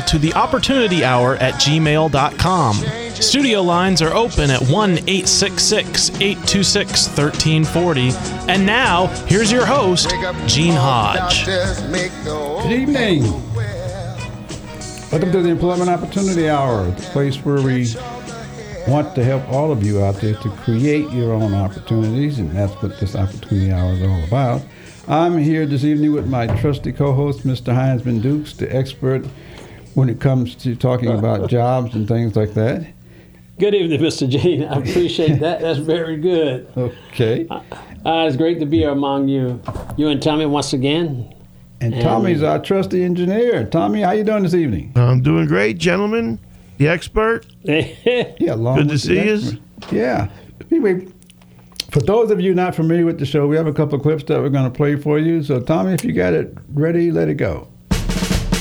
to the opportunity hour at gmail.com. Studio lines are open at 1 866 826 1340. And now, here's your host, Gene Hodge. Good evening. Welcome to the Employment Opportunity Hour, the place where we want to help all of you out there to create your own opportunities, and that's what this Opportunity Hour is all about. I'm here this evening with my trusty co-host, Mr. Heinzman Dukes, the expert when it comes to talking about jobs and things like that. Good evening, Mr. Gene. I appreciate that. That's very good. Okay. Uh, it's great to be here among you, you and Tommy once again. And Tommy's our trusty engineer. Tommy, how you doing this evening? I'm doing great, gentlemen. The expert. Yeah, long Good to see the you. Yeah. Anyway, for those of you not familiar with the show, we have a couple of clips that we're going to play for you. So, Tommy, if you got it ready, let it go.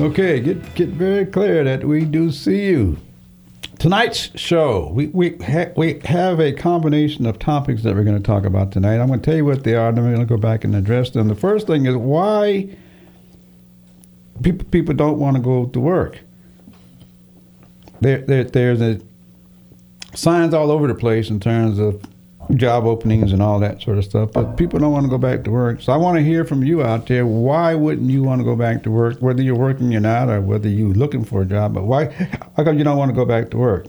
Okay, get, get very clear that we do see you. Tonight's show, we, we, ha- we have a combination of topics that we're going to talk about tonight. I'm going to tell you what they are, and then we're going to go back and address them. The first thing is why people, people don't want to go to work. There, there, there's a signs all over the place in terms of job openings and all that sort of stuff, but people don't want to go back to work. So I want to hear from you out there. Why wouldn't you want to go back to work, whether you're working or not, or whether you're looking for a job? But why? How come you don't want to go back to work?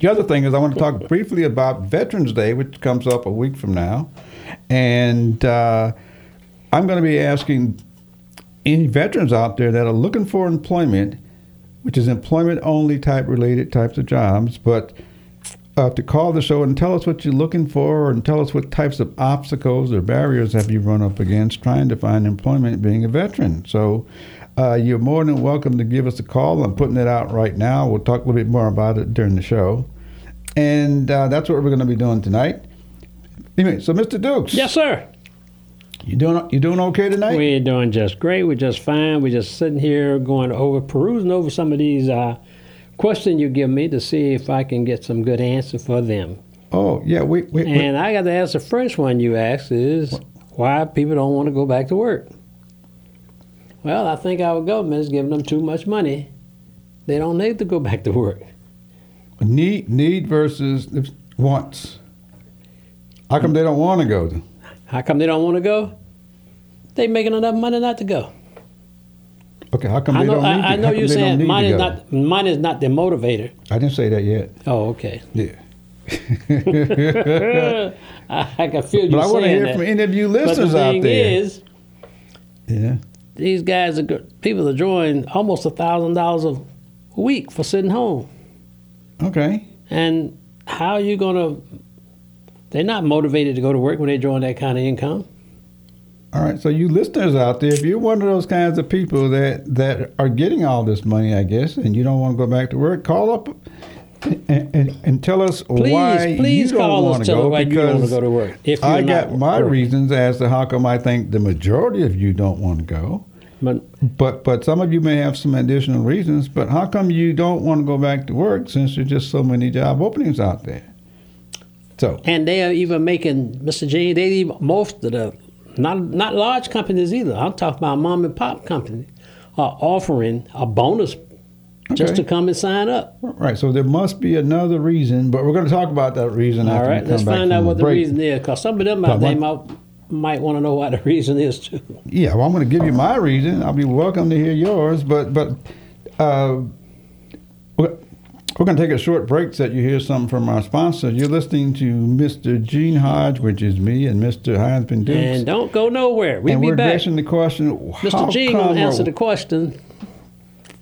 The other thing is, I want to talk briefly about Veterans Day, which comes up a week from now, and uh, I'm going to be asking any veterans out there that are looking for employment, which is employment only type related types of jobs, but uh, to call the show and tell us what you're looking for and tell us what types of obstacles or barriers have you run up against trying to find employment being a veteran. So uh, you're more than welcome to give us a call. I'm putting it out right now. We'll talk a little bit more about it during the show. And uh, that's what we're going to be doing tonight. Anyway, so Mr. Dukes. Yes, sir. You doing you doing okay tonight? We're doing just great. We're just fine. We're just sitting here going over, perusing over some of these questions you give me to see if I can get some good answer for them. Oh yeah, we, we, we And I got to ask the first one you asked is why people don't want to go back to work. Well, I think our government is giving them too much money. They don't need to go back to work. need need versus wants. How come they don't want to go? How come they don't want to go? They making enough money not to go. Okay, how come I they know. don't need I. I know you're they saying need money to is not money is not the motivator. I didn't say that yet. Oh, okay. Yeah. I, I can feel you But I want to hear that. from any of you listeners but the listeners out thing there. is, yeah. these guys are good. People are drawing almost a thousand dollars a week for sitting home. Okay. And how are you gonna? They're not motivated to go to work when they're drawing that kind of income. All right. So you listeners out there, if you're one of those kinds of people that that are getting all this money, I guess, and you don't want to go back to work, call up and, and, and tell us Please, why please you don't want to go why you don't want to because go to work. If I got my working. reasons as to how come I think the majority of you don't want to go. But But but some of you may have some additional reasons. But how come you don't want to go back to work since there's just so many job openings out there? So and they are even making Mr. G. They even most of the not not large companies either. I'm talking about mom and pop companies are offering a bonus just to come and sign up. right, so there must be another reason. But we're going to talk about that reason. All after right, let's find out what the break. reason is, because some of them out there might might want to know what the reason is too. Yeah, well, I'm going to give you my reason. I'll be welcome to hear yours. But but uh, we're going to take a short break so that you hear something from our sponsor. You're listening to Mr. Gene Hodge, which is me, and Mr. Heinzman Dukes. And don't go nowhere. We'll and be we're back. addressing the question: Mr. Gene gonna answer the question.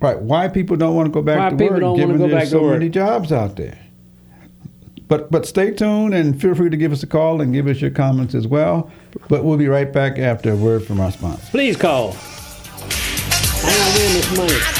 Right. Why people don't want to go back Why to people work don't wanna go there's back to so work. many jobs out there. But but stay tuned and feel free to give us a call and give us your comments as well. But we'll be right back after a word from our sponsor. Please call. I win this money.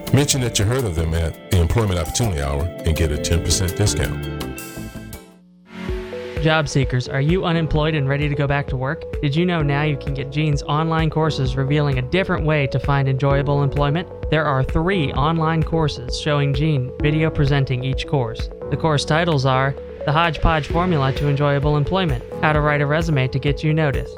Mention that you heard of them at the Employment Opportunity Hour and get a 10% discount. Job seekers, are you unemployed and ready to go back to work? Did you know now you can get Gene's online courses revealing a different way to find enjoyable employment? There are three online courses showing Gene video presenting each course. The course titles are The Hodgepodge Formula to Enjoyable Employment, How to Write a Resume to Get You Noticed,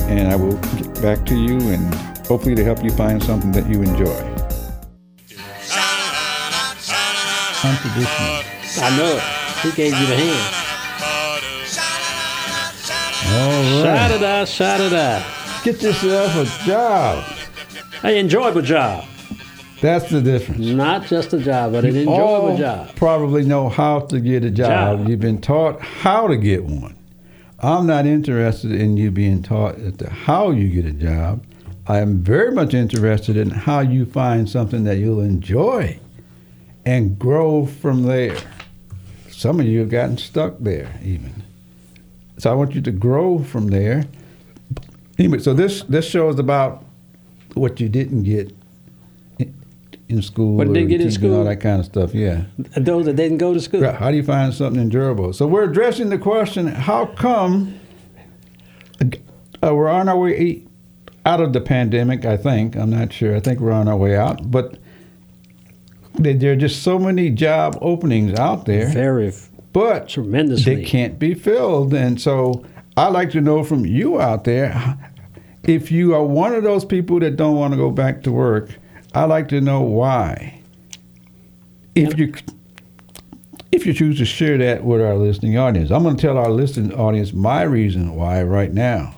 and I will get back to you and hopefully to help you find something that you enjoy. Untraditional. I know it. He gave you the hand. All right. shot it. Get yourself a job. An enjoyable job. That's the difference. Not just a job, but an enjoyable job. probably know how to get a job. Job. You've been taught how to get one. I'm not interested in you being taught how you get a job. I am very much interested in how you find something that you'll enjoy and grow from there. Some of you have gotten stuck there even. So I want you to grow from there. Anyway, so this this show is about what you didn't get in school, What or didn't get in teaching, all that kind of stuff. Yeah. Those that didn't go to school. Right. How do you find something enjoyable? So we're addressing the question: How come uh, we're on our way out of the pandemic? I think I'm not sure. I think we're on our way out, but there there are just so many job openings out there, Very but tremendously. they can't be filled. And so I'd like to know from you out there if you are one of those people that don't want to go back to work. I'd like to know why. If you if you choose to share that with our listening audience, I'm going to tell our listening audience my reason why right now.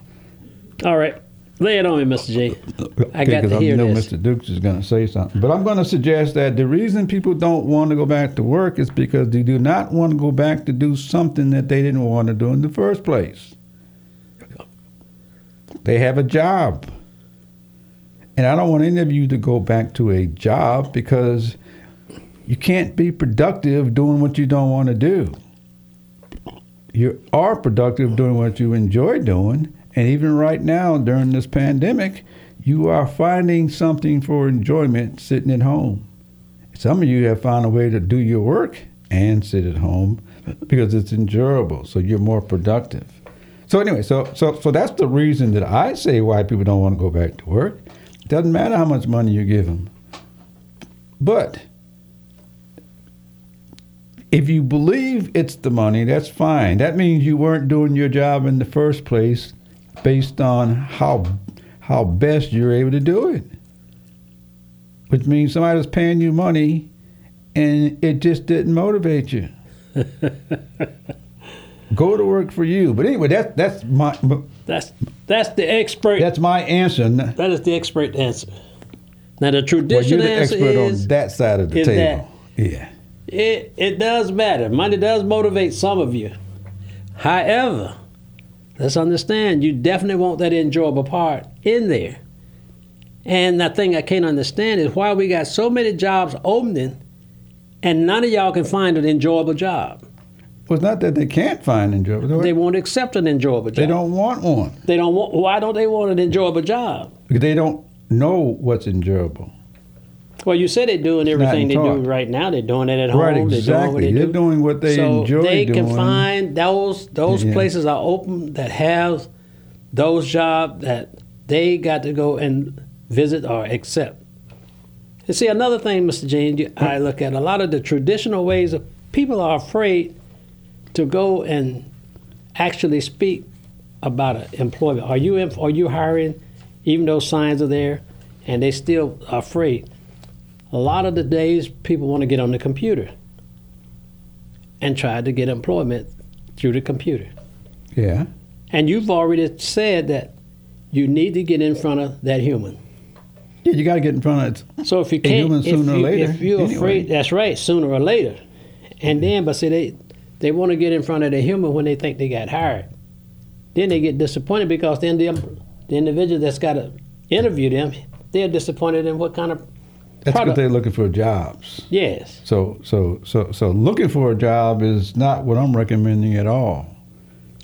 All right. Lay it on me, Mr. J. Uh, I got to hear know this. Mr. Dukes is going to say something. But I'm going to suggest that the reason people don't want to go back to work is because they do not want to go back to do something that they didn't want to do in the first place. They have a job. And I don't want any of you to go back to a job because you can't be productive doing what you don't want to do. You are productive doing what you enjoy doing. And even right now, during this pandemic, you are finding something for enjoyment sitting at home. Some of you have found a way to do your work and sit at home because it's enjoyable, so you're more productive. So anyway, so so so that's the reason that I say why people don't want to go back to work. Doesn't matter how much money you give them. But if you believe it's the money, that's fine. That means you weren't doing your job in the first place based on how how best you're able to do it. Which means somebody's paying you money and it just didn't motivate you. Go to work for you. But anyway, that's that's my That's that's the expert. that's my answer. That is the expert answer. Now the you're traditional the answer expert is on that side of the table. Yeah. it it does matter. Money does motivate some of you. However, let's understand you definitely want that enjoyable part in there. And the thing I can't understand is why we got so many jobs opening and none of y'all can find an enjoyable job. Well, it's not that they can't find enjoyable. They won't accept an enjoyable job. They don't want one They don't want. Why don't they want an enjoyable job? because they don't know what's enjoyable. Well, you said they're doing everything they do right now. They're doing it at home. Right, They're doing what exactly. they They're do. doing what they so enjoy they can doing. find those those Yeah. places are open that have those jobs that they got to go and visit or accept. And see, another thing, Mr. Gene, you- I look at a lot of the traditional ways of people are afraid to go and actually speak about a employment. Are you are you hiring, even though signs are there, and they still are afraid? A lot of the days, people want to get on the computer and try to get employment through the computer. Yeah. And you've already said that you need to get in front of that human. Yeah, you got to get in front of it. So if you can't, human if, sooner or you, later, if you're anyway. afraid, that's right, sooner or later. And then, but see, they they want to get in front of the human when they think they got hired. Then they get disappointed because then the, the individual that's got to interview them, they're disappointed in what kind of That's product. because they're looking for jobs. yes. So, so, so, so, looking for a job is not what I'm recommending at all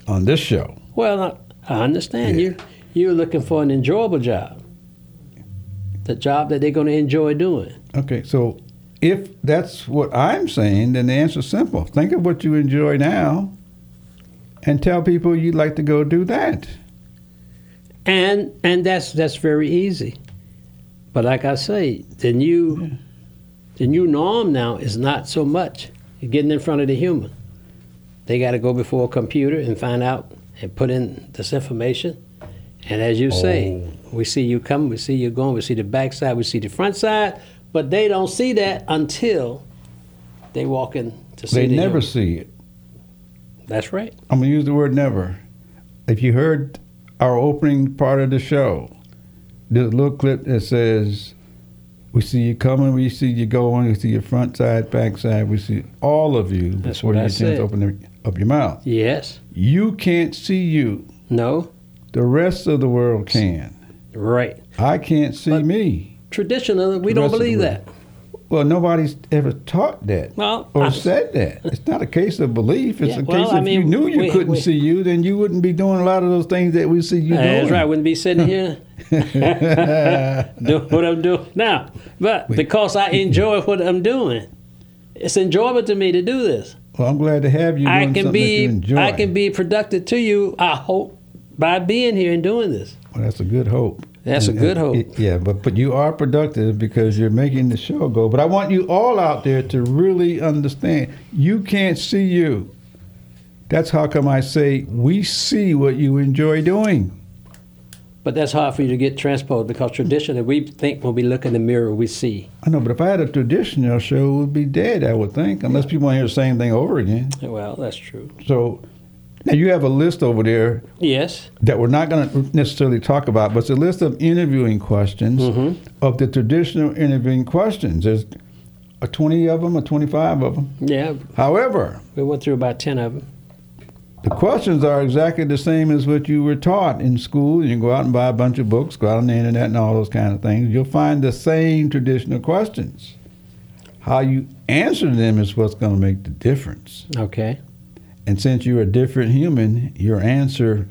on this show. Well, I, I understand Yeah. you. You're looking for an enjoyable job, the job that they're going to enjoy doing. Okay, so if that's what I'm saying, then the answer's simple. Think of what you enjoy now, and tell people you'd like to go do that. and and that's that's very easy. But like I say, the new the new norm now is not so much getting in front of the human. They got to go before a computer and find out and put in this information. And as you say, oh. we see you coming, we see you going, we see the back side, we see the front side, but they don't see that until they walk in to see it. They the never see it. That's right. I'm gonna use the word never. If you heard our opening part of the show, there's a little clip that says, "We see you coming, we see you going, we see your front side, back side, we see all of you That's before what you I get chance to said. open the- up your mouth. Yes. You can't see you. No. The rest of the world can. Right. I can't see But- me. Traditionally, we don't rest of the believe that. Well, nobody's ever taught that Well, or I- said that. It's not a case of belief. It's Yeah, a well, case I of mean, you knew you we- couldn't we- see you, then you wouldn't be doing a lot of those things that we see you doing. That's right. I wouldn't be sitting here doing what I'm doing now. But because I enjoy what I'm doing, it's enjoyable to me to do this. Well, I'm glad to have you doing I can be. I can be productive to you. I hope by being here and doing this. Well, that's a good hope. That's a good hope. it- yeah, but but you are productive because you're making the show go. But I want you all out there to really understand. You can't see you. That's how come I say we see what you enjoy doing. But that's hard for you to get transposed because traditionally we think when we look in the mirror we see. I know, but if I had a traditional show, it would be dead. I would think, unless people want to hear the same thing over again. Well, that's true. So now you have a list over there Yes. that we're not going to necessarily talk about, but it's a list of interviewing questions Mm-hmm. of the traditional interviewing questions. There's a 20 of them or 25 of them. Yeah. However, We went through about ten of them. the questions are exactly the same as what you were taught in school. You can go out and buy a bunch of books, go out on the internet, and all those kind of things. You'll find the same traditional questions. How you answer them is what's going to make the difference. Okay. And since you're a different human, your answer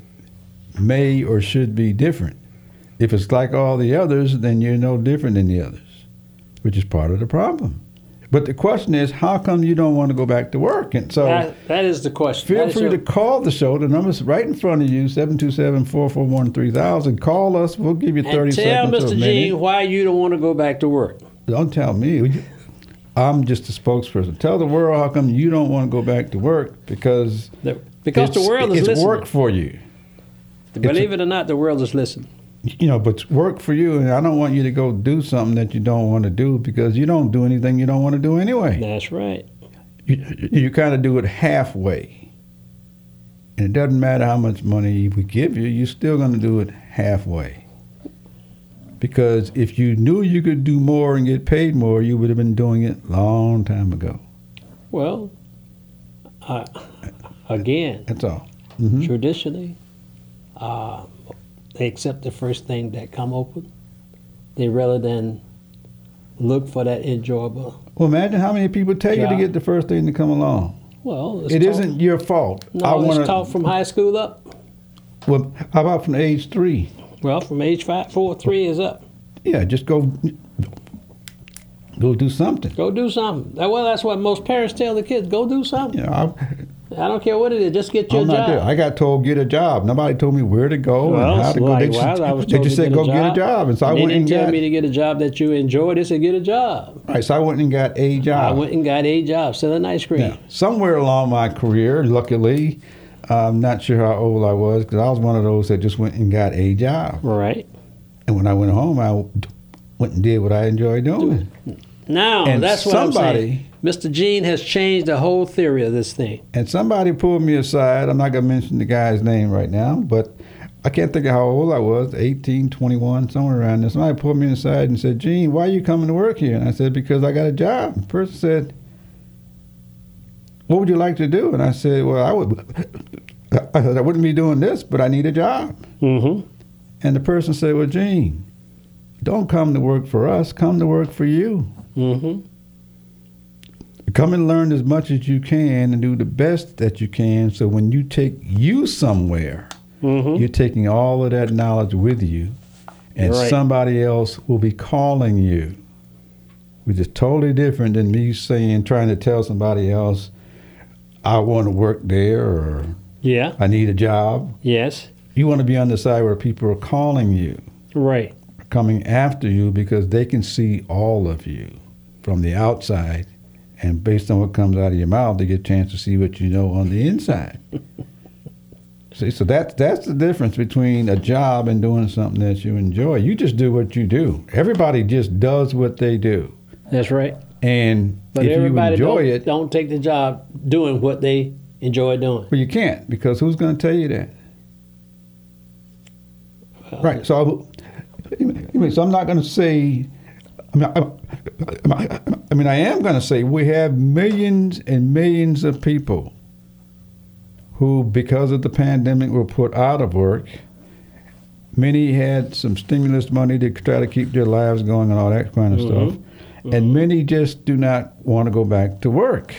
may or should be different. If it's like all the others, then you're no different than the others, which is part of the problem. But the question is, how come you don't want to go back to work? And so That, that is the question. feel That free your- to call the show. The number's right in front of you, 727-441-3000. Call us. We'll give you 30 and tell seconds to Mr. Gene why you don't want to go back to work. Don't tell me. I'm just a spokesperson. Tell the world how come you don't want to go back to work because The- because the world is it's listening. work for you. Believe it or not, the world is listening. You know, but work for you, and I don't want you to go do something that you don't want to do because you don't do anything you don't want to do anyway. That's right. You, you kind of do it halfway, and it doesn't matter how much money we give you, you're still going to do it halfway. Because if you knew you could do more and get paid more, you would have been doing it long time ago. Well, uh, again, That's all. Mhm. traditionally, uh, they accept the first thing that come open. They rather than look for that enjoyable. Well, imagine how many people tell you to get the first thing to come along. Well, it's It not your fault. I No, wanna- taught from high school up. Well, how about from age three? Well, from age five, four, three is up. Yeah, just go go do something. Go do something. Well, that's what most parents tell the kids. Go do something. You know, I, I don't care what it is. Just get your I'm not there. job. I got told get a job. Nobody told me where to go well, and how to go. They just, I was they just to said get go a get a job, and so I they went didn't and tell got. me to get a job that you enjoy. They said get a job. Right, so I went and got a job. I went and got a job selling ice cream. Yeah. Somewhere along my career, luckily, I'm not sure how old I was because I was one of those that just went and got a job. Right. And when I went home, I went and did what I enjoyed doing. Now And that's what I'm somebody- saying. Mr. Gene has changed the whole theory of this thing. And somebody pulled me aside. I'm not going to mention the guy's name right now, but I can't think of how old I was 18, 21, somewhere around there. Somebody pulled me aside and said, Gene, why are you coming to work here? And I said, because I got a job. The person said, what would you like to do? And I said, well, I would. I said, I wouldn't be doing this, but I need a job. Mm-hmm. And the person said, well, Gene, don't come to work for us. Come to work for you. Mm-hmm. Come and learn as much as you can and do the best that you can so when you take you somewhere, Mm-hmm. you're taking all of that knowledge with you and Right. somebody else will be calling you. Which is totally different than me saying, trying to tell somebody else, I want to work there or Yeah. I need a job. Yes. You want to be on the side where people are calling you, Right. coming after you because they can see all of you from the outside. And based on what comes out of your mouth, they get a chance to see what you know on the inside. See, so that's that's the difference between a job and doing something that you enjoy. You just do what you do. Everybody just does what they do, That's right. and But if you everybody enjoy don't, it, don't take the job doing what they enjoy doing. well, you can't because who's going to tell you that? Right. So, anyway, so I'm not going to say. I mean, I, I mean, I am going to say we have millions and millions of people who, because of the pandemic, were put out of work. Many had some stimulus money to try to keep their lives going and all that kind of mm-hmm. stuff. And many just do not want to go back to work.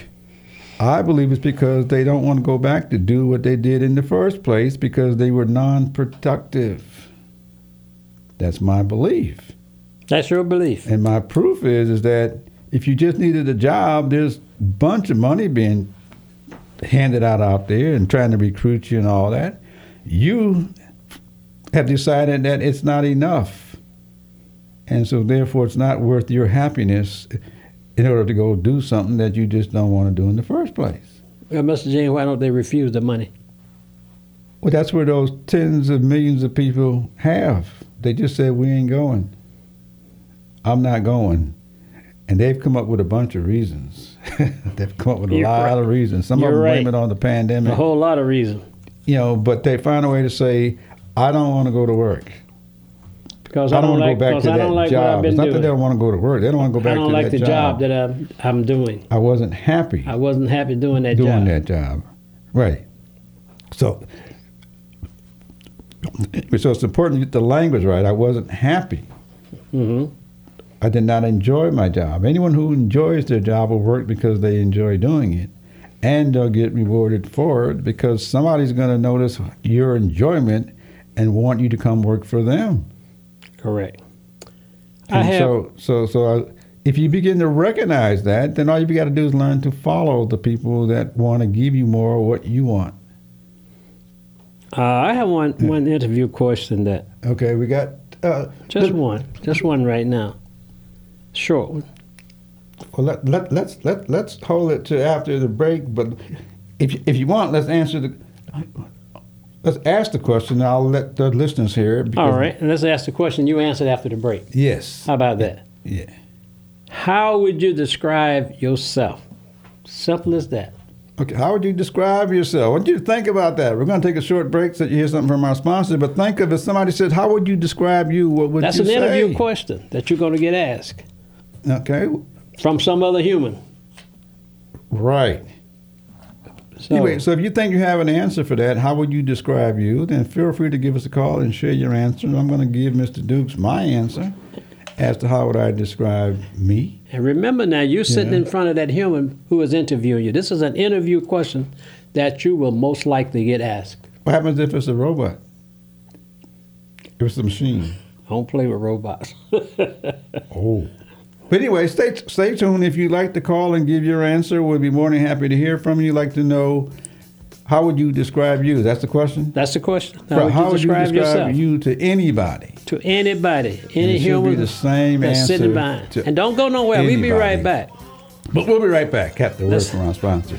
I believe it's because they don't want to go back to do what they did in the first place because they were non productive. That's my belief. That's your belief. And my proof is is that if you just needed a job, there's a bunch of money being handed out out there and trying to recruit you and all that. You have decided that it's not enough. And so therefore it's not worth your happiness in order to go do something that you just don't want to do in the first place. Well, Mr. Gene, why don't they refuse the money? Well, that's where those tens of millions of people have. They just said, we ain't going. I'm not going. And they've come up with a bunch of reasons. they've come up with a You're lot right. of reasons. Some You're of them blame it on the pandemic. A whole lot of reasons. you know, but they find a way to say, I don't want to go to work. Because I I don't don't want to like, go back to I that like job. It's not doing. that they don't want to go to work. They don't want to go back to that job. I don't like the job. job. that I'm, I'm doing. I wasn't happy I wasn't happy doing that doing job. Doing that job. Right. So, so it's important to get the language right. I wasn't happy. Mm-hmm. I did not enjoy my job. Anyone who enjoys their job will work because they enjoy doing it, and they'll get rewarded for it because somebody's going to notice your enjoyment and want you to come work for them. Correct. I have. so, so, so, uh, if you begin to recognize that, then all you've got to do is learn to follow the people that want to give you more of what you want. Uh, I have one one interview question that Okay, we got. Uh, just let- one, just one right now. Short one. Well, let, let, let's let, let's hold it to after the break. But if if you want, let's answer the. Let's ask the question. I'll let the listeners hear it. All right, and let's ask the question you answered after the break. Yes. How about that? Yeah. How would you describe yourself? Simple as that. Okay. How would you describe yourself? What do you think about that? We're going to take a short break so you hear something from our sponsor. But think of if somebody said, "How would you describe you?" What would you describe? That's you an say? interview question that you're going to get asked Okay. from some other human. Right. So, Anyway, so if you think you have an answer for that, how would you describe you? Then feel free to give us a call and share your answer. And I'm going to give Mr. Dukes my answer as to how would I describe me. and remember now, you're sitting Yeah. in front of that human who is interviewing you. This is an interview question that you will most likely get asked. What happens if it's a robot? If it's a machine? I don't play with robots. Oh. But anyway, stay stay tuned. If you'd like to call and give your answer, we'd be more than happy to hear from you. Like to know how would you describe you? That's the question. That's the question. How Right, would how you would you describe, describe yourself? you to anybody? to anybody, any it human be the same that's answer sitting by. to And don't go nowhere. We'll be right back. But we'll be right back after the word Listen. from our sponsor.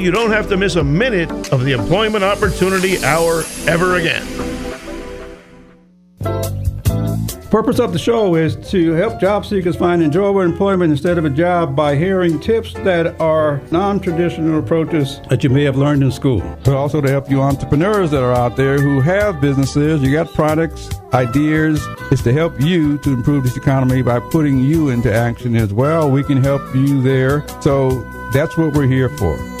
you don't have to miss a minute of the Employment Opportunity Hour ever again. Purpose of the show is to help job seekers find enjoyable employment instead of a job by hearing tips that are non-traditional approaches that you may have learned in school. But also to help you entrepreneurs that are out there who have businesses, you got products, ideas. It's to help you to improve this economy by putting you into action as well. We can help you there. So that's what we're here for.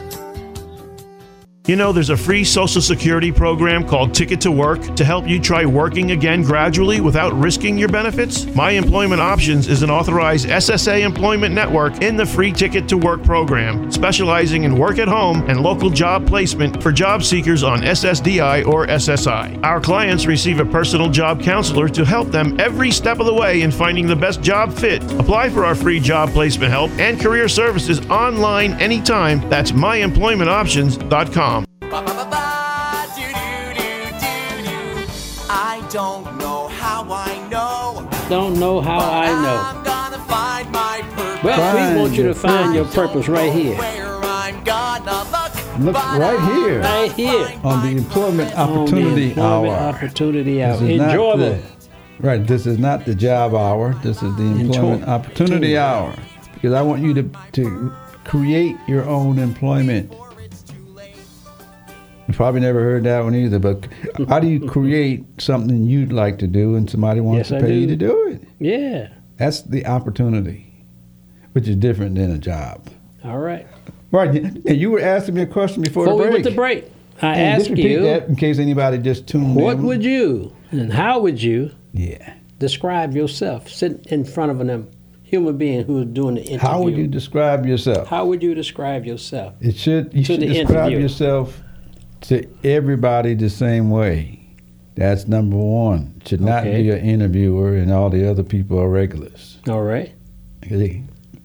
You know, there's a free Social Security program called Ticket to Work to help you try working again gradually without risking your benefits. My Employment Options is an authorized SSA employment network in the free Ticket to Work program, specializing in work at home and local job placement for job seekers on SSDI or SSI. Our clients receive a personal job counselor to help them every step of the way in finding the best job fit. Apply for our free job placement help and career services online anytime. That's myemploymentoptions.com. I don't know how I know. Don't know how I know. I'm gonna find my purpose. Well, Find we want you your to find your purpose right here. Where I'm gonna look. Look but right here. Right here. On the Employment On the Opportunity employment Hour. Opportunity hour. This is not Enjoyable. the- right, this is not the job hour. This is the Employment Opportunity Hour. Because I want you to, to create your own employment. You probably never heard that one either, but how do you create something you'd like to do and somebody wants Yes, to I pay you to do it? Yeah. That's the opportunity, which is different than a job. All right. Right, and you were asking me a question before, Before the we break. went to break, I And asked you, that in case anybody just tuned what in. What would you and how would you Yeah. describe yourself sitting in front of an human being who is doing the interview? How would you describe yourself? How would you describe yourself? It should you To should the describe interview. yourself to everybody the same way. That's number one. Should not Okay. be an interviewer and all the other people are regulars. All right.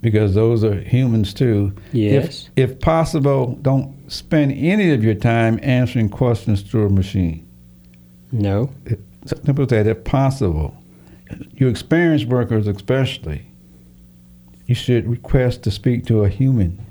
Because those are humans too. Yes. If, if possible, don't spend any of your time answering questions through a machine. No. Simple as that, if possible. You experienced workers especially, you should request to speak to a human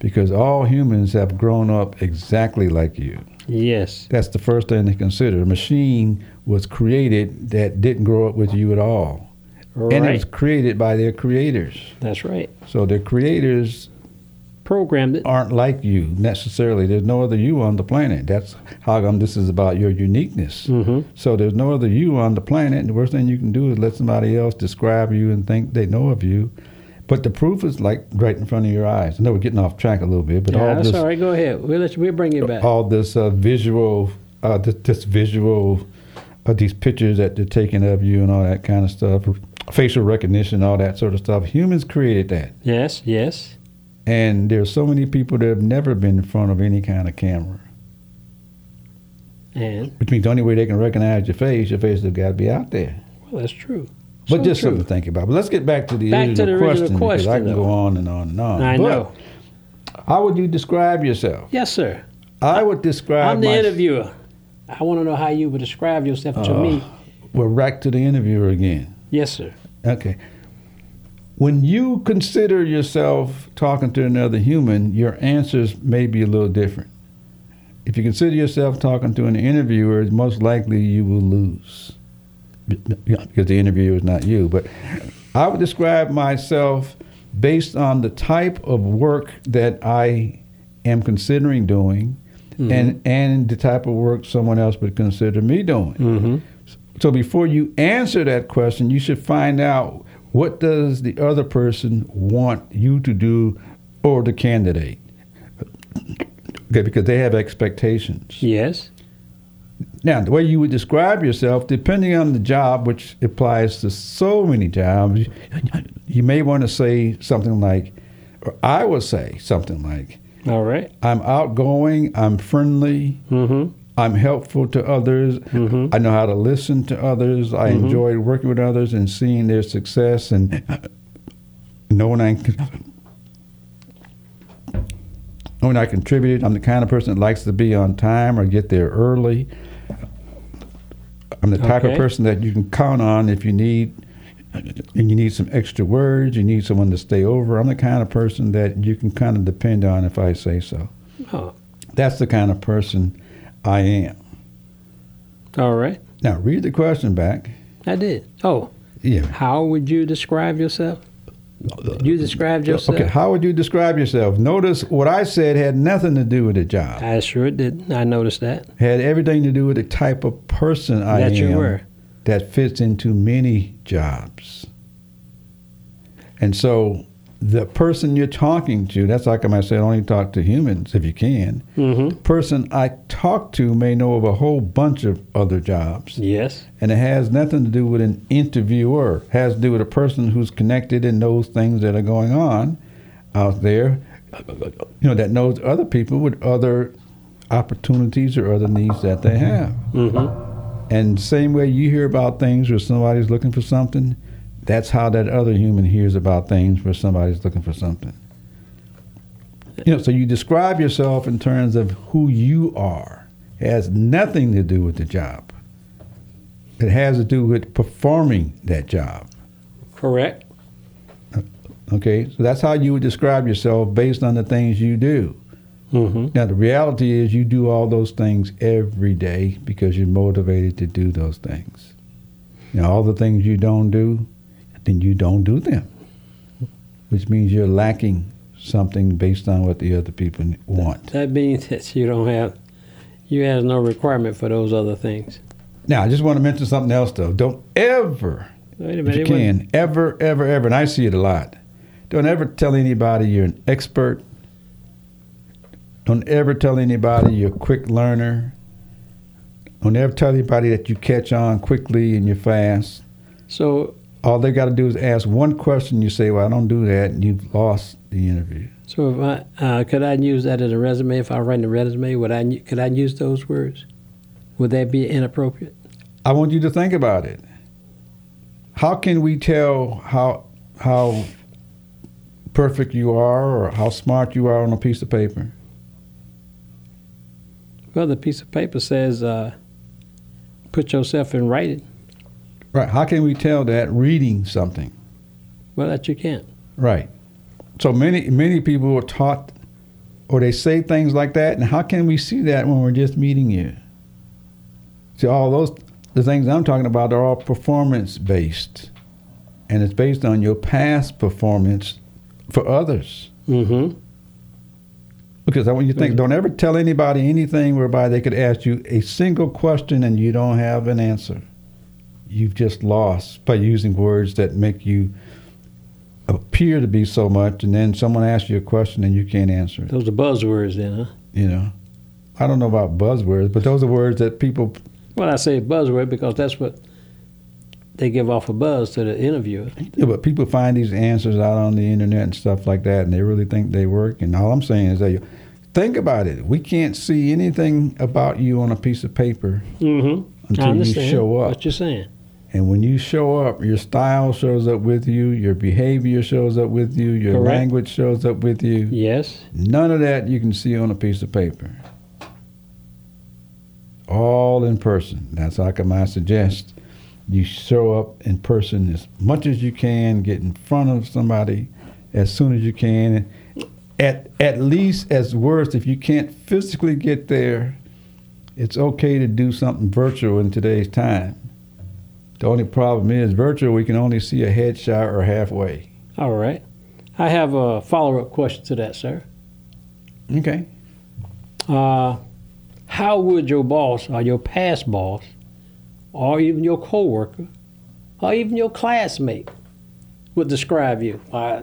because all humans have grown up exactly like you. Yes. That's the first thing to consider. A machine was created that didn't grow up with you at all. And it was created by their creators. That's right. So their creators Programmed it. aren't like you necessarily. There's no other you on the planet. That's how come this is about your uniqueness. Mhm. So there's no other you on the planet. And the worst thing you can do is let somebody else describe you and think they know of you. But the proof is like right in front of your eyes. I know we're getting off track a little bit, but Yeah, all that's this, all right. Go ahead. We'll let you, we'll bring you back. all this uh, visual, uh, this, this visual, uh, these pictures that they're taking of you and all that kind of stuff, facial recognition, all that sort of stuff. Humans created that. Yes. Yes. And there's so many people that have never been in front of any kind of camera. And which means the only way they can recognize your face, your face has got to be out there. well, that's true. But So just true. something to think about. But let's get back to the Back to original, the original question, because I can though. go on and on and on. I But know. How would you describe yourself? Yes, sir. I would describe. I'm the my- interviewer. I want to know how you would describe yourself to Uh, me. We're back to the interviewer again. Yes, sir. Okay. When you consider yourself talking to another human, your answers may be a little different. If you consider yourself talking to an interviewer, most likely you will lose because the interviewer is not you. But I would describe myself based on the type of work that I am considering doing and, and the type of work someone else would consider me doing. Mm-hmm. So before you answer that question, you should find out what does the other person want you to do or the candidate. Okay, because they have expectations. Yes. Now, the way you would describe yourself, depending on the job, which applies to so many jobs, you may want to say something like, or I would say something like, All right. I'm outgoing, I'm friendly, Mm-hmm. I'm helpful to others. I know how to listen to others. I enjoy working with others and seeing their success and knowing I knowing I contributed. I'm the kind of person that likes to be on time or get there early. I'm the type of person that you can count on if you need and you need some extra words, you need someone to stay over. I'm the kind of person that you can kind of depend on if I say so. Oh, That's the kind of person I am. all right. Now read the question back. I did. Oh, Yeah. how would you describe yourself? Uh, you described yourself. Okay, how would you describe yourself? Notice what I said had nothing to do with the job. I sure did. I noticed that. Had everything to do with the type of person I That am you were. that fits into many jobs. And so the person you're talking to, that's like I said, only talk to humans if you can. Mm-hmm. The person I talk to may know of a whole bunch of other jobs. Yes. and it has nothing to do with an interviewer. It has to do with a person who's connected and knows things that are going on out there. You know, that knows other people with other opportunities or other needs that they have. Mm-hmm. And same way you hear about things where somebody's looking for something, that's how that other human hears about things where somebody's looking for something. You know, so you describe yourself in terms of who you are. It has nothing to do with the job. It has to do with performing that job. Correct. Okay, so that's how you would describe yourself based on the things you do. Mm-hmm. Now, the reality is you do all those things every day because you're motivated to do those things. Now, all the things you don't do, then you don't do them, which means you're lacking something based on what the other people want. That means that you don't have, you have no requirement for those other things. Now, I just want to mention something else, though. Don't ever, Wait a if minute. you can, ever, ever, ever, and I see it a lot, don't ever tell anybody you're an expert. Don't ever tell anybody you're a quick learner. Don't ever tell anybody that you catch on quickly and you're fast. So, All they got to do is ask one question. You say, "Well, I don't do that," and you've lost the interview. so if I, uh, could I use that as a resume? If I write a resume, would I, could I use those words? Would that be inappropriate? I want you to think about it. How can we tell how how perfect you are or how smart you are on a piece of paper? Well, the piece of paper says, uh, put yourself in writing. Right. How can we tell that reading something? Well, that you can't. Right. So many many people are taught or they say things like that, and how can we see that when we're just meeting you? See, all those the things I'm talking about are all performance based, and it's based on your past performance for others. Mm-hmm. Because I want you to think, don't ever tell anybody anything whereby they could ask you a single question and you don't have an answer. You've just lost by using words that make you appear to be so much, and then someone asks you a question and you can't answer it. Those are buzzwords then, huh? You know, I don't know about buzzwords, but those are words that people. Well, I say buzzword because that's what they give off a buzz to the interviewer. Yeah, but people find these answers out on the internet and stuff like that, and they really think they work. And all I'm saying is that you think about it. We can't see anything about you on a piece of paper Mm-hmm. Until you show up. what you're saying. And when you show up, your style shows up with you, your behavior shows up with you, your Correct. language shows up with you. Yes. None of that you can see on a piece of paper. All in person. That's how come I suggest you show up in person as much as you can, get in front of somebody as soon as you can. At at least as worst, if you can't physically get there, it's okay to do something virtual in today's time. The only problem is virtual we can only see a headshot or halfway. All right. I have a follow-up question to that, sir. Okay. Uh, how would your boss or your past boss or even your coworker or even your classmate would describe you? Uh,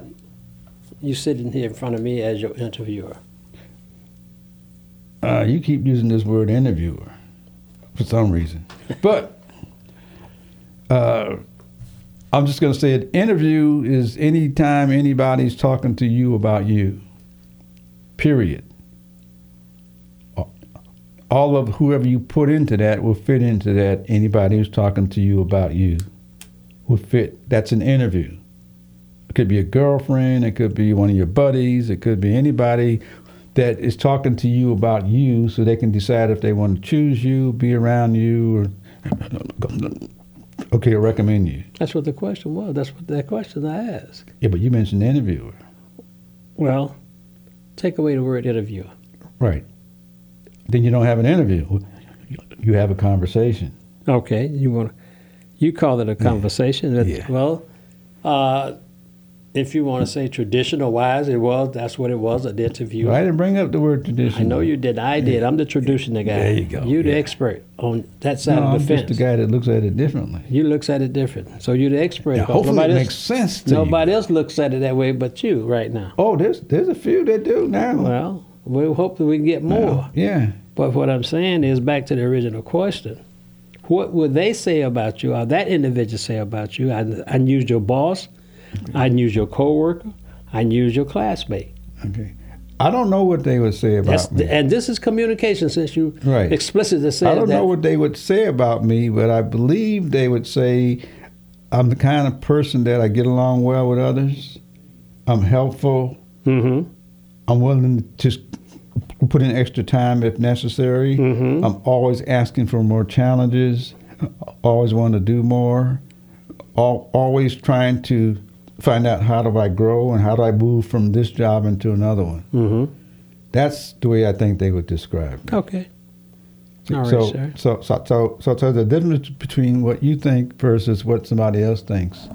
you sitting here in front of me as your interviewer. Uh, you keep using this word interviewer for some reason. But uh, I'm just going to say an Interview is any time anybody's talking to you about you, period. All of whoever you put into that will fit into that. Anybody who's talking to you about you will fit. That's an interview. It could be a girlfriend, it could be one of your buddies, it could be anybody that is talking to you about you so they can decide if they want to choose you, be around you, or okay, I recommend you. That's what the question was. That's what that question I asked. Yeah, but you mentioned interviewer. Well, take away the word interviewer. Right. Then you don't have an interview. You have a conversation. Okay, you want to, you call it a conversation. That- Yeah. Well, uh, if you want to say traditional wise, it was. That's what it was. An interview. I didn't bring up the word tradition. I know you did. I did. I'm the traditional guy. There you go, You're the yeah. expert on that side No, of I'm the fence. just the guy that looks at it differently. You looks at it different. So you're the expert. 'cause hopefully it nobody makes else, sense to you. Nobody else looks at it that way but you right now. Oh, there's there's a few that do now. Well, we hope that we can get more. Yeah. But what I'm saying is back to the original question. What would they say about you, or that individual say about you? I, I use your boss, I can use your coworker, I can use your classmate. Okay. I don't know what they would say about That's me. and this is communication since you Right. explicitly said I don't that. know what they would say about me, but I believe they would say I'm the kind of person that I get along well with others. I'm helpful. hmm I'm willing to put in extra time if necessary. Mhm. I'm always asking for more challenges. Always want to do more. Al always trying to find out how do I grow and how do I move from this job into another one. hmm That's the way I think they would describe me. Okay. All right, so, sir. so, so, so, so, so the difference between what you think versus what somebody else thinks.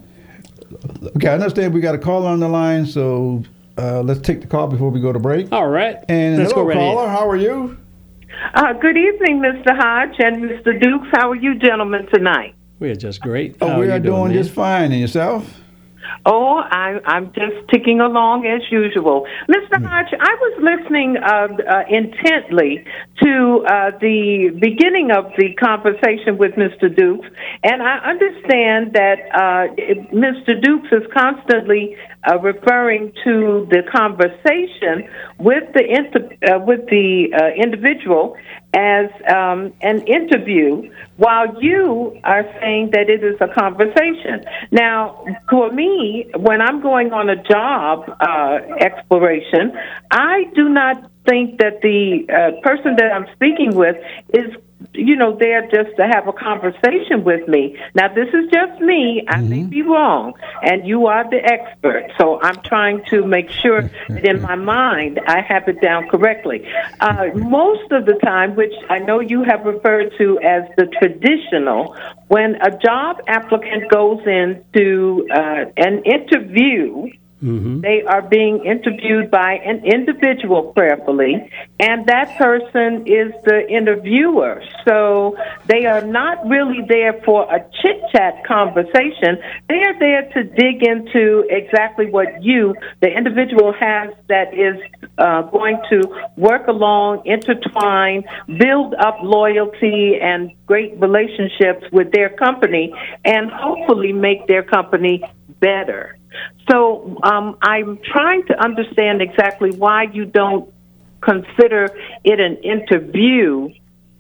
Okay, I understand we got a call on the line, so uh, let's take the call before we go to break. All right. And Let's hello, go right in. caller. How are you? Uh, good evening, Mr. Hodge and Mr. Dukes. How are you gentlemen tonight? We're just great. Oh, How we you are doing, man? just fine. And yourself? Oh, I, I'm just ticking along as usual. Mr. Hodge, I was listening uh, uh, intently to uh, the beginning of the conversation with Mr. Dukes, and I understand that uh, Mr. Dukes is constantly uh, referring to the conversation with the inter- uh, with the uh, individual as um, an interview, while you are saying that it is a conversation. Now, for me, when I'm going on a job uh, exploration, I do not think that the uh, person that I'm speaking with is you know, there just to have a conversation with me. Now, this is just me. I may be wrong, and you are the expert. So I'm trying to make sure that in my mind I have it down correctly. Uh, most of the time, which I know you have referred to as the traditional, when a job applicant goes into uh, an interview, they are being interviewed by an individual prayerfully, and that person is the interviewer. So they are not really there for a chit chat conversation. They are there to dig into exactly what you, the individual, has that is uh, going to work along, intertwine, build up loyalty and great relationships with their company, and hopefully make their company better. So um, I'm trying to understand exactly why you don't consider it an interview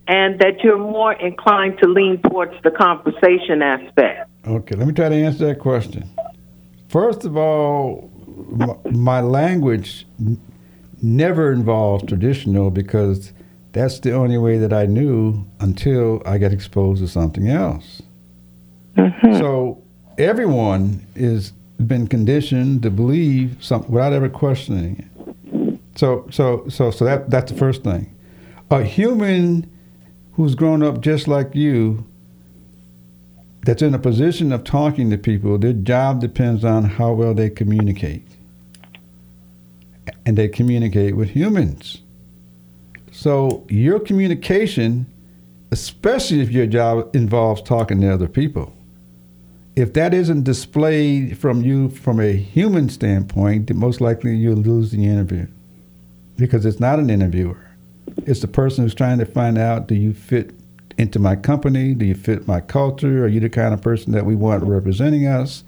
and that you're more inclined to lean towards the conversation aspect? Okay, let me try to answer that question. First of all, my, my language n- never involved traditional because that's the only way that I knew until I got exposed to something else. So everyone is been conditioned to believe something without ever questioning it. So so so so that that's the first thing. A human who's grown up just like you that's in a position of talking to people, their job depends on how well they communicate. And they communicate with humans. So your communication, especially if your job involves talking to other people, if that isn't displayed from you from a human standpoint, most likely you'll lose the interview. Because it's not an interviewer. It's the person who's trying to find out do you fit into my company? Do you fit my culture? Are you the kind of person that we want representing us?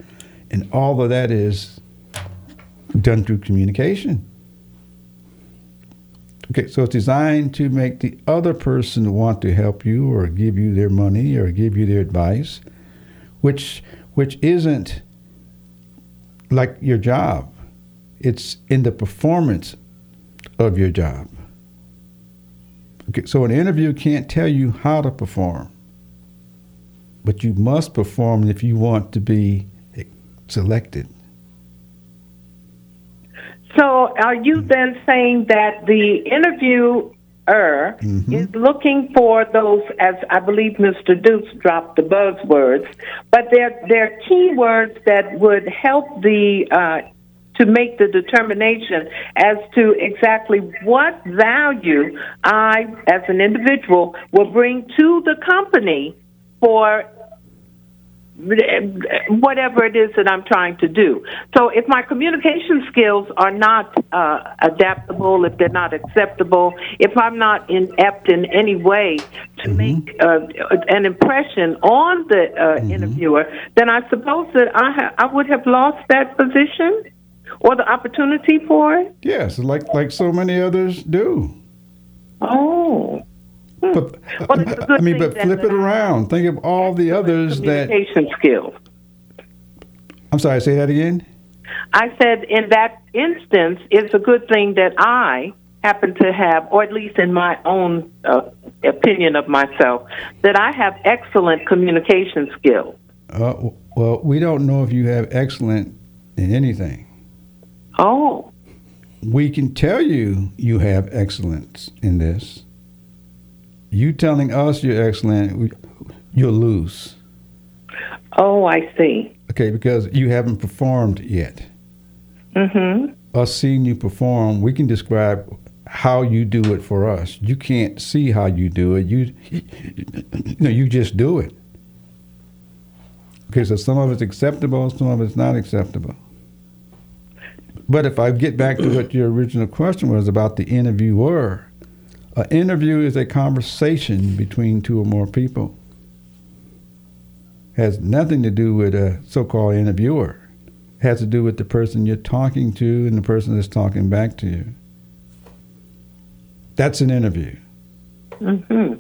And all of that is done through communication. Okay, so it's designed to make the other person want to help you or give you their money or give you their advice, which which isn't like your job. It's in the performance of your job. Okay, so an interview can't tell you how to perform, but you must perform if you want to be selected. So, are you then saying that the interviewer is looking for those, as I believe Mr. Dukes dropped the buzzwords, but they're, they're keywords that would help the uh, to make the determination as to exactly what value I, as an individual, will bring to the company for whatever it is that I'm trying to do. So if my communication skills are not uh, adaptable, if they're not acceptable, if I'm not inept in any way to make uh, an impression on the uh, interviewer, then I suppose that I ha- I would have lost that position or the opportunity for it. Yes, like like so many others do. Oh. But Well, it's a good I mean, but flip it around. Think of all the others that. Communication skills. I'm sorry. Say that again. I said in that instance, it's a good thing that I happen to have, or at least in my own uh, opinion of myself, that I have excellent communication skills. Uh, well, we don't know if you have excellent in anything. Oh, We can tell you you have excellence in this. You telling us you're excellent, you'll lose. oh, I see. Okay, because you haven't performed yet. Mm-hmm. Us seeing you perform, we can describe how you do it for us. You can't see how you do it. You, you know, you just do it. Okay, so some of it's acceptable, some of it's not acceptable. But if I get back to what your original question was about the interviewer, an interview is a conversation between two or more people. Has nothing to do with a so-called interviewer. It has to do with the person you're talking to and the person that's talking back to you. That's an interview. Mm-hmm.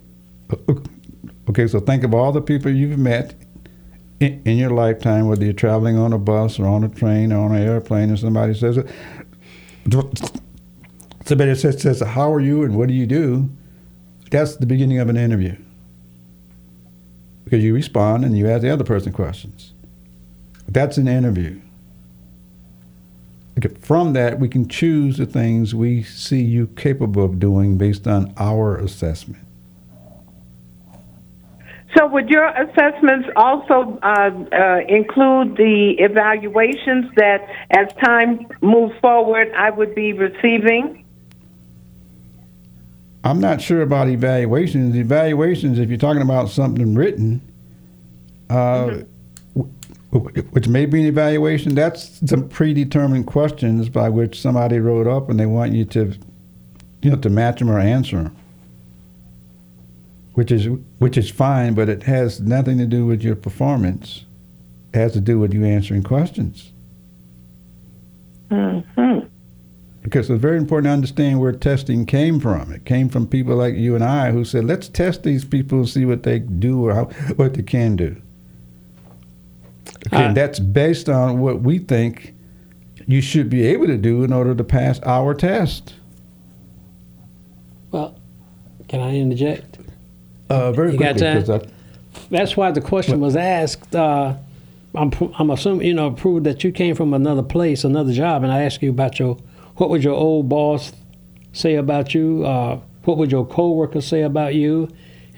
Okay, so think of all the people you've met in, in your lifetime, whether you're traveling on a bus or on a train or on an airplane, and somebody says, somebody says, says, "How are you?" and "What do you do?" That's the beginning of an interview because you respond and you ask the other person questions. That's an interview. Okay, from that, we can choose the things we see you capable of doing based on our assessment. So, would your assessments also uh, uh, include the evaluations that, as time moves forward, I would be receiving? I'm not sure about evaluations. Evaluations, if you're talking about something written, uh, w- which may be an evaluation, that's some predetermined questions by which somebody wrote up, and they want you to, you know, to match them or answer them. Which is which is fine, but it has nothing to do with your performance. It has to do with you answering questions. Mm-hmm. Because it's very important to understand where testing came from. It came from people like you and I who said, let's test these people and see what they do or how, what they can do. Okay, Uh, and that's based on what we think you should be able to do in order to pass our test. Well, can I interject? Uh, very You quickly? 'cause I- That's why the question was asked. Uh, I'm, I'm assuming you know proved that you came from another place, another job, and I asked you about your what would your old boss say about you? Uh, what would your coworkers say about you?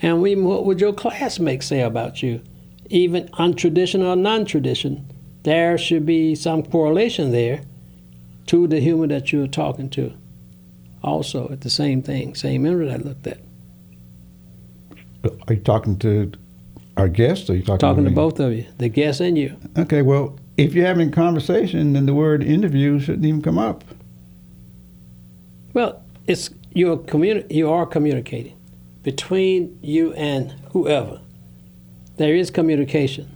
And even what would your classmates say about you? Even untraditional or non-tradition, there should be some correlation there to the human that you're talking to. Also, at the same thing, same interview I looked at. Are you talking to our guests? Or are you talking, Talking to me? both of you, the guests and you. Okay, well, if you're having a conversation, then the word interview shouldn't even come up. Well, it's you're communi- you are communicating between you and whoever. There is communication.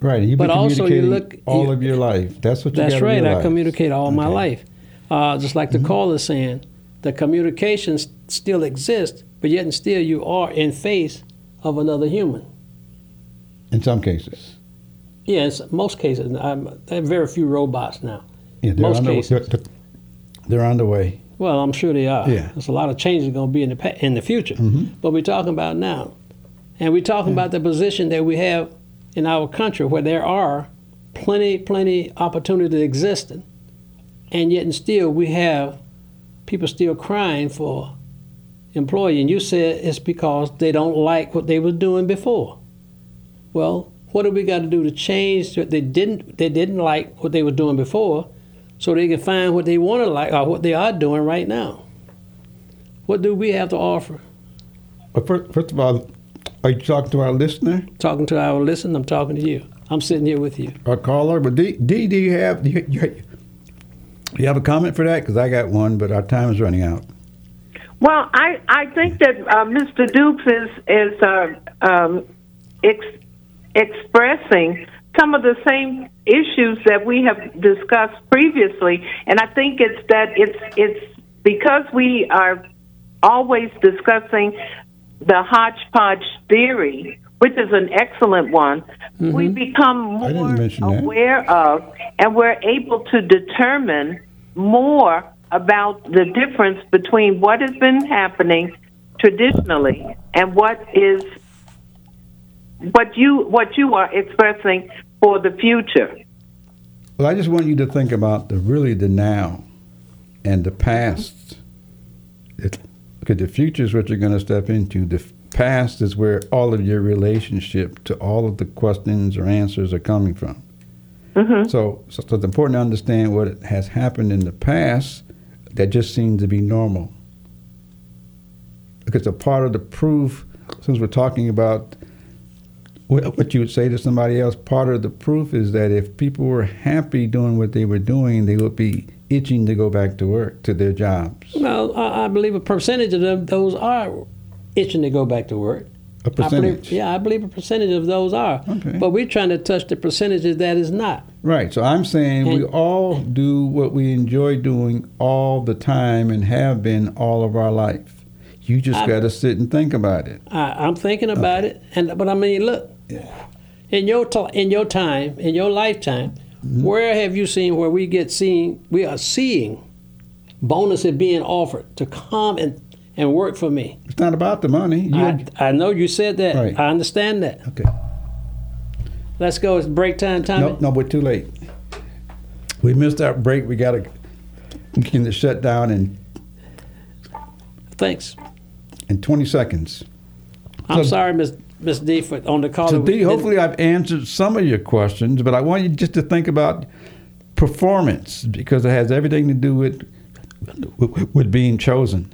Right. You've been But also you look- all you- of your life. That's what you That's right. I communicate all my life. Uh, just like the caller is saying, the communication still exists, but yet and still you are in face of another human. In some cases. Yes, most cases. I'm, there are very few robots now. Yeah, they're Most on the- cases. They're, they're on the way. Well, I'm sure they are. Yeah. There's a lot of changes going to be in the pa- in the future. Mm-hmm. But we're talking about now, and we're talking about the position that we have in our country, where there are plenty, plenty opportunity existing, and yet and still we have people still crying for employee. And you said it's because they don't like what they were doing before. Well, what do we got to do to change that they didn't they didn't like what they were doing before, so they can find what they want to like or what they are doing right now? What do we have to offer? But first, first of all, are you talking to our listener, Talking to our listener, I'm talking to you. I'm sitting here with you. our caller? But D, D do you have do you, you, you have a comment for that? Because I got one, but our time is running out. Well, I, I think that uh, Mr. Dukes is is uh, um, ex- expressing some of the same issues that we have discussed previously, and I think it's that it's it's because we are always discussing the hodgepodge theory, which is an excellent one. Mm-hmm. We become more mention that. aware of, and we're able to determine more about the difference between what has been happening traditionally and what is what you what you are expressing for the future. Well, I just want you to think about the really the now and the past. It, okay, the future is what you're going to step into. The past is where all of your relationship to all of the questions or answers are coming from. Mm-hmm. So, so, so it's important to understand what has happened in the past that just seems to be normal. Because a part of the proof, since we're talking about what you would say to somebody else, part of the proof is that if people were happy doing what they were doing, they would be itching to go back to work, to their jobs. Well, I, I believe a percentage of them, those are itching to go back to work. A I believe, percentage. yeah, I believe a percentage of those are. Okay. But we're trying to touch the percentages that is not. Right. So I'm saying we all do what we enjoy doing all the time and have been all of our life. You just got to sit and think about it. I, I'm thinking about it, and but I mean, look, in your t- in your time, in your lifetime, Mm-hmm. where have you seen where we get seen? We are seeing bonuses being offered to come and and work for me. It's not about the money. You I, I know you said that. Right. I understand that. okay. Let's go. It's break time, Tommy. No, no, we're too late. We missed our break. We got to begin to shut down in, Thanks. in 20 seconds. I'm So- sorry, Miss Miss D, for on the call. So, D, hopefully I've answered some of your questions, but I want you just to think about performance because it has everything to do with with, with being chosen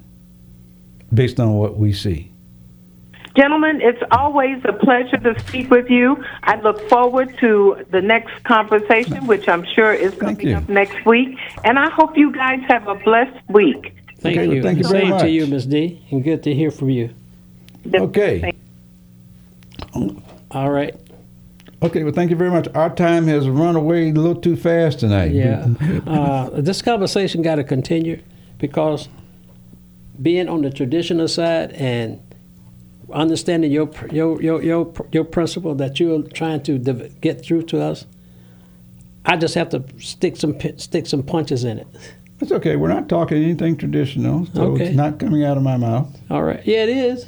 based on what we see. Gentlemen, it's always a pleasure to speak with you. I look forward to the next conversation, which I'm sure is Thank coming you. up next week. And I hope you guys have a blessed week. Thank Okay, well, you. thank you The very Same much. to you, Miss D, and good to hear from you. Okay. All right. Okay, well, thank you very much. Our time has run away a little too fast tonight. Yeah. uh, this conversation got to continue because being on the traditional side and understanding your your your your, your principle that you're trying to dev- get through to us, I just have to stick some stick some punches in it. It's okay. We're not talking anything traditional, so Okay. it's not coming out of my mouth. All right. Yeah, it is.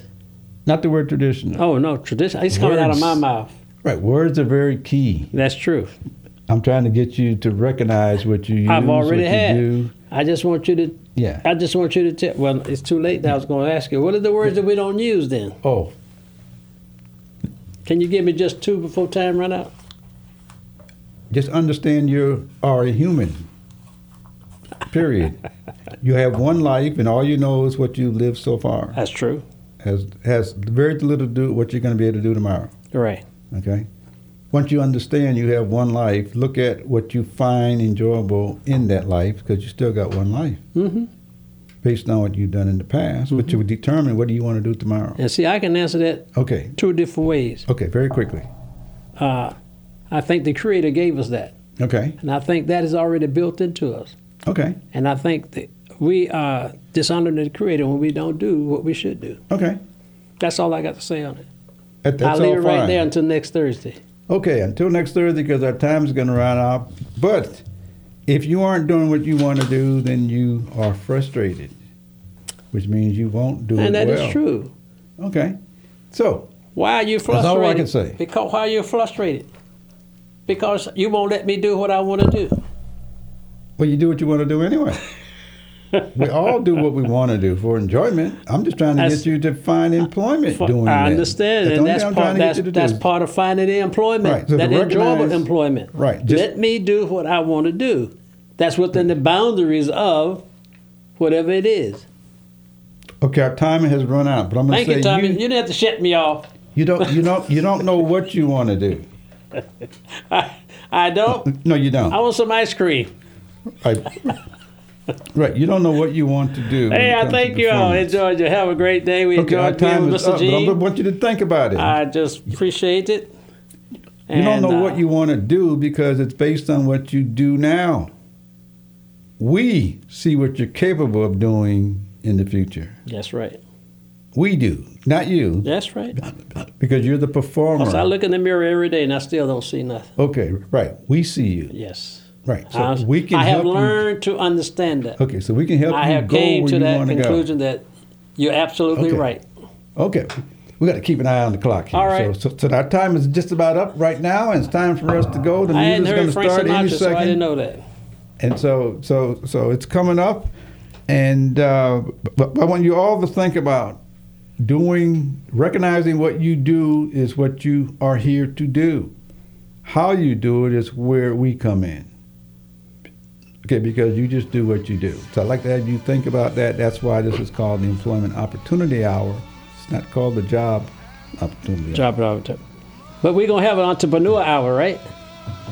Not the word traditional. Oh no, tradition. It's coming out of my mouth. Right. Words are very key. That's true. I'm trying to get you to recognize what you use. I've already had. Do. I just want you to. Yeah. I just want you to tell. Well, it's too late. Now I was going to ask you. What are the words that we don't use then? Oh, Can you give me just two before time run out? just understand you are a human. Period. you have one life, and all you know is what you lived so far. That's true. Has has very little to do with what you're going to be able to do tomorrow. Right. Okay. Once you understand you have one life, look at what you find enjoyable in that life because you still got one life. Mm-hmm. Based on what you've done in the past, but you would determine what do you want to do tomorrow. And see, I can answer that Okay. two different ways. Okay. Very quickly. Uh, I think the Creator gave us that, Okay. and I think that is already built into us. Okay. And I think that we are dishonoring the Creator when we don't do what we should do. Okay. That's all I got to say on it. That, that's I'll leave it right there until next Thursday. Okay, until next Thursday, because our time's going to run out. But if you aren't doing what you want to do, then you are frustrated, which means you won't do and it well. And that is true. Okay, so Why are you frustrated? That's all I can say. Because why are you frustrated? Because you won't let me do what I want to do. well, you do what you want to do anyway. we all do what we want to do for enjoyment. I'm just trying to That's- get you to find employment For- doing I understand, and only that's part. trying to get That's, that's part of finding the employment, right, so that enjoyable employment. right, just- Let me do what I want to do. That's within the boundaries of whatever it is. Okay, our time has run out, but I'm going to say you, Tommy. You, you, didn't have to shut me off. you don't you don't you don't know what you want to do. I, I don't. No, you don't. I want some ice cream. Right. Right. You don't know what you want to do. Hey, I thank you all. Enjoyed you. Have a great day. We Okay, enjoyed being time with Mr. up, but I want you to think about it. I just appreciate it. you don't know uh, what you want to do because it's based on what you do now. We see what you're capable of doing in the future. That's right. We do, not you, That's right. because you're the performer. Because I look in the mirror every day and I still don't see nothing. okay, right. We see you. Yes. Right. So I, we can I have learned to understand that. Okay, so we can help I you have go came to you that to go. conclusion that you're absolutely Okay. right. Okay. We got to keep an eye on the clock here. All right. So, so, so our time is just about up right now, and it's time for us to go. The I music's going to start any Sinatra, second. so I didn't know that. And so, so, so it's coming up, and uh, but I want you all to think about doing, recognizing what you do is what you are here to do. How you do it is where we come in. Okay, because you just do what you do. So I'd like to have you think about that. That's why this is called the Employment Opportunity Hour. It's not called the Job Opportunity Hour. It off. to- But we're going to have an entrepreneur hour, right?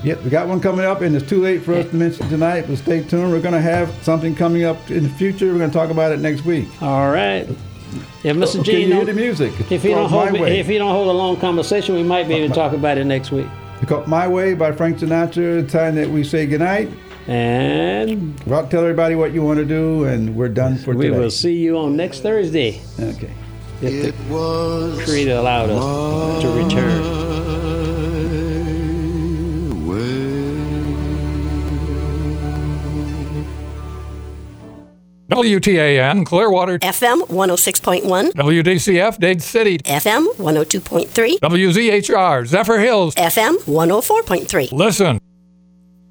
Yep, we got one coming up, and it's too late for us to mention tonight, but stay tuned. We're going to have something coming up in the future. We're going to talk about it next week. All right. If oh, Mr. Gene you hear the music. If he don't hold Way. if he don't hold a long conversation, we might be uh, able to talk about it next week. It's called My Way by Frank Sinatra. the time that we say goodnight. And Go out and tell everybody what you want to do, and we're done for we today. We will see you on next Thursday Okay. if the Creator allowed us to return. WTAN Clearwater, FM 106.1, WDCF Dade City, FM 102.3, WZHR Zephyrhills. FM 104.3. Listen.